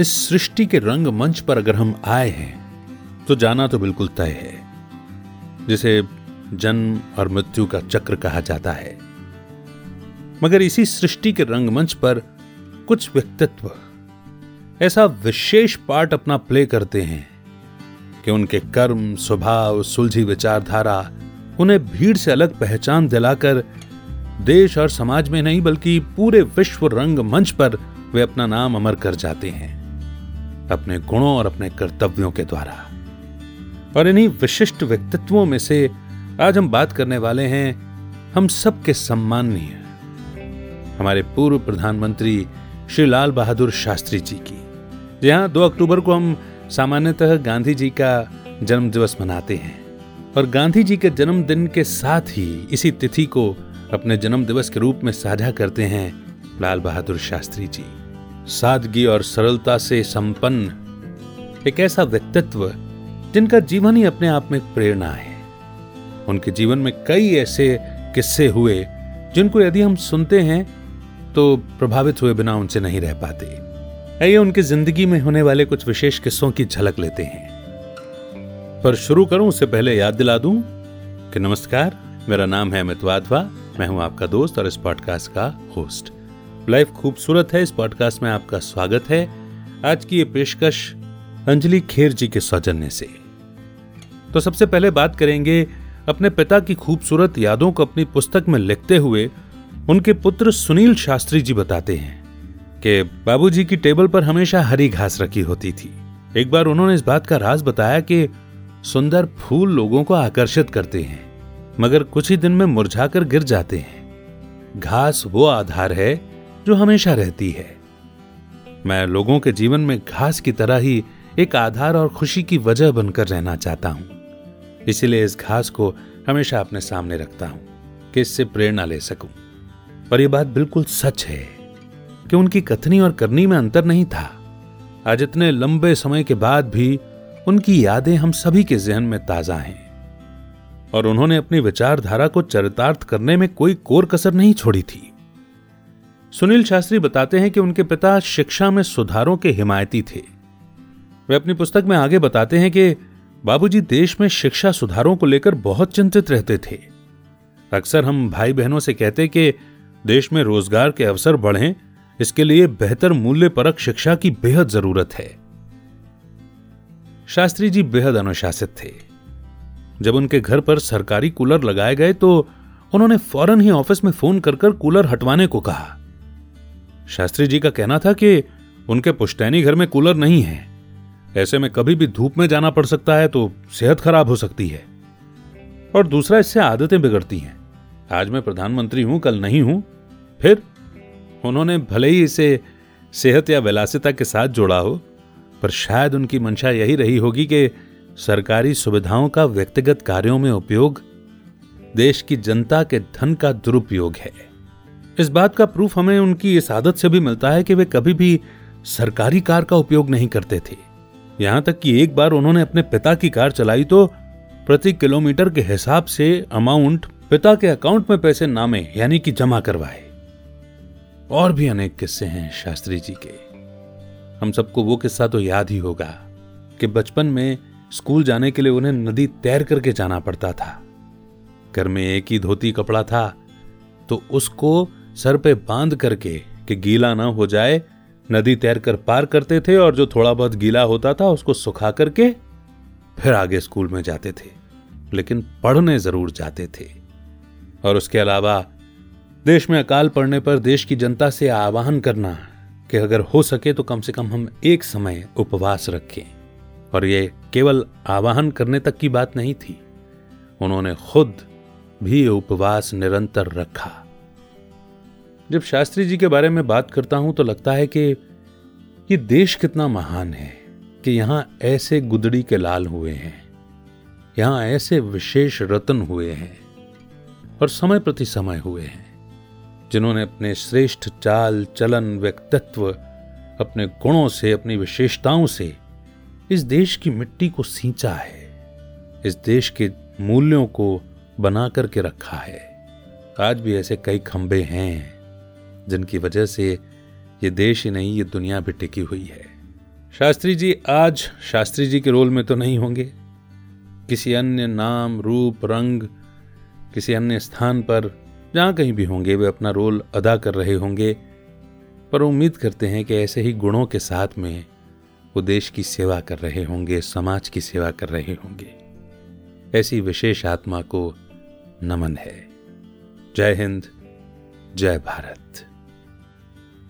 इस सृष्टि के रंगमंच पर अगर हम आए हैं तो जाना तो बिल्कुल तय है, जिसे जन्म और मृत्यु का चक्र कहा जाता है। मगर इसी सृष्टि के रंगमंच पर कुछ व्यक्तित्व ऐसा विशेष पार्ट अपना प्ले करते हैं कि उनके कर्म, स्वभाव, सुलझी विचारधारा उन्हें भीड़ से अलग पहचान दिलाकर देश और समाज में नहीं, बल्कि पूरे विश्व रंग मंच पर वे अपना नाम अमर कर जाते हैं। अपने गुणों और अपने कर्तव्यों के द्वारा। और इन्हीं विशिष्ट व्यक्तित्वों में से आज हम बात करने वाले हैं, हम सबके सम्माननीय, हमारे पूर्व प्रधानमंत्री श्री लाल बहादुर शास्त्री जी की। जहाँ दो अक्टूबर को हम सामान्यतः गांधी जी का जन्म दिवस मनाते हैं और गांधी जी के जन्मदिन के साथ ही इसी तिथि को अपने जन्म दिवस के रूप में साझा करते हैं लाल बहादुर शास्त्री जी। सादगी और सरलता से संपन्न एक ऐसा व्यक्तित्व जिनका जीवन ही अपने आप में प्रेरणा है। उनके जीवन में कई ऐसे किस्से हुए, जिनको यदि हम सुनते हैं तो प्रभावित हुए बिना उनसे नहीं रह पाते। आइए उनकी ज़िंदगी में होने वाले कुछ विशेष किस्सों की झलक लेते हैं। पर शुरू करूँ, उससे पहले याद दिला दूँ कि नमस्कार, मेरा नाम है अमित वाधवा, मैं हूँ आपका दोस्त और इस पॉडकास्ट का होस्ट लाइफ खूबसूरत है। इस पॉडकास्ट में आपका स्वागत है। आज की ये पेशकश अंजलि खेर जी के सौजन्य से। तो सबसे पहले बात करेंगे अपने पिता की खूबसूरत यादों को अपनी पुस्तक में लिखते हुए उनके पुत्र सुनील शास्त्री जी बताते हैं कि बाबूजी की टेबल पर हमेशा हरी घास रखी होती थी। एक बार उन्होंने इस बात का राज बताया कि सुंदर फूल लोगों को आकर्षित करते हैं, मगर कुछ ही दिन में मुरझाकर गिर जाते हैं। घास वो आधार है जो हमेशा रहती है। मैं लोगों के जीवन में घास की तरह ही एक आधार और खुशी की वजह बनकर रहना चाहता हूँ। इसीलिए इस घास को हमेशा अपने सामने रखता हूँ कि इससे प्रेरणा ले सकूँ। और यह बात बिल्कुल सच है कि उनकी कथनी और करनी में अंतर नहीं था। आज इतने लंबे समय के बाद भी उनकी यादें हम सभी के जहन में ताज़ा हैं। और उन्होंने अपनी विचारधारा को चरितार्थ करने में कोई कोर कसर नहीं छोड़ी थी। सुनील शास्त्री बताते हैं कि उनके पिता शिक्षा में सुधारों के हिमायती थे। वे अपनी पुस्तक में आगे बताते हैं कि बाबूजी देश में शिक्षा सुधारों को लेकर बहुत चिंतित रहते थे। अक्सर हम भाई बहनों से कहते कि देश में रोज़गार के अवसर बढ़ें, इसके लिए बेहतर मूल्य परक शिक्षा की बेहद ज़रूरत है। शास्त्री जी बेहद अनुशासित थे। जब उनके घर पर सरकारी कूलर लगाए गए तो उन्होंने फ़ौरन ही ऑफ़िस में फ़ोन कर कर कूलर हटवाने को कहा। शास्त्री जी का कहना था कि उनके पुश्तैनी घर में कूलर नहीं है। ऐसे में कभी भी धूप में जाना पड़ सकता है तो सेहत खराब हो सकती है। और दूसरा, इससे आदतें बिगड़ती हैं। आज मैं प्रधानमंत्री हूँ, कल नहीं हूँ। फिर उन्होंने भले ही इसे सेहत या विलासिता के साथ जोड़ा हो, पर शायद उनकी मंशा यही रही होगी कि सरकारी सुविधाओं का व्यक्तिगत कार्यों में उपयोग देश की जनता के धन का दुरुपयोग है। इस बात का प्रूफ हमें उनकी इस आदत से भी मिलता है कि वे कभी भी सरकारी कार का उपयोग नहीं करते थे। यहाँ तक कि एक बार उन्होंने अपने पिता की कार चलाई तो प्रति किलोमीटर के हिसाब से अमाउंट पिता के अकाउंट में पैसे नामे, यानी कि जमा करवाए। और भी अनेक किस्से हैं शास्त्री जी के। हम सबको वो किस्सा तो याद ही होगा कि बचपन में स्कूल जाने के लिए उन्हें नदी तैर करके जाना पड़ता था। घर में एक ही धोती कपड़ा था तो उसको सर पे बाँध करके कि गीला ना हो जाए, नदी तैर कर पार करते थे और जो थोड़ा बहुत गीला होता था उसको सुखा करके फिर आगे स्कूल में जाते थे, लेकिन पढ़ने ज़रूर जाते थे। और उसके अलावा देश में अकाल पड़ने पर देश की जनता से आह्वान करना कि अगर हो सके तो कम से कम हम एक समय उपवास रखें। और ये केवल आवाहन करने तक की बात नहीं थी। उन्होंने खुद भी उपवास निरंतर रखा। जब शास्त्री जी के बारे में बात करता हूँ तो लगता है कि ये देश कितना महान है कि यहाँ ऐसे गुदड़ी के लाल हुए हैं, यहाँ ऐसे विशेष रत्न हुए हैं और समय प्रति समय हुए हैं, जिन्होंने अपने श्रेष्ठ चाल, चलन, व्यक्तित्व, अपने गुणों से, अपनी विशेषताओं से इस देश की मिट्टी को सींचा है, इस देश के मूल्यों को बना करके रखा है। आज भी ऐसे कई खंबे हैं। जिनकी वजह से ये देश ही नहीं, ये दुनिया भी टिकी हुई है। शास्त्री जी, आज शास्त्री जी के रोल में तो नहीं होंगे। किसी अन्य नाम, रूप, रंग, किसी अन्य स्थान पर जहाँ कहीं भी होंगे, वे अपना रोल अदा कर रहे होंगे। पर उम्मीद करते हैं कि ऐसे ही गुणों के साथ में वो देश की सेवा कर रहे होंगे, समाज की सेवा कर रहे होंगे। ऐसी विशेष आत्मा को नमन है। जय हिंद, जय भारत।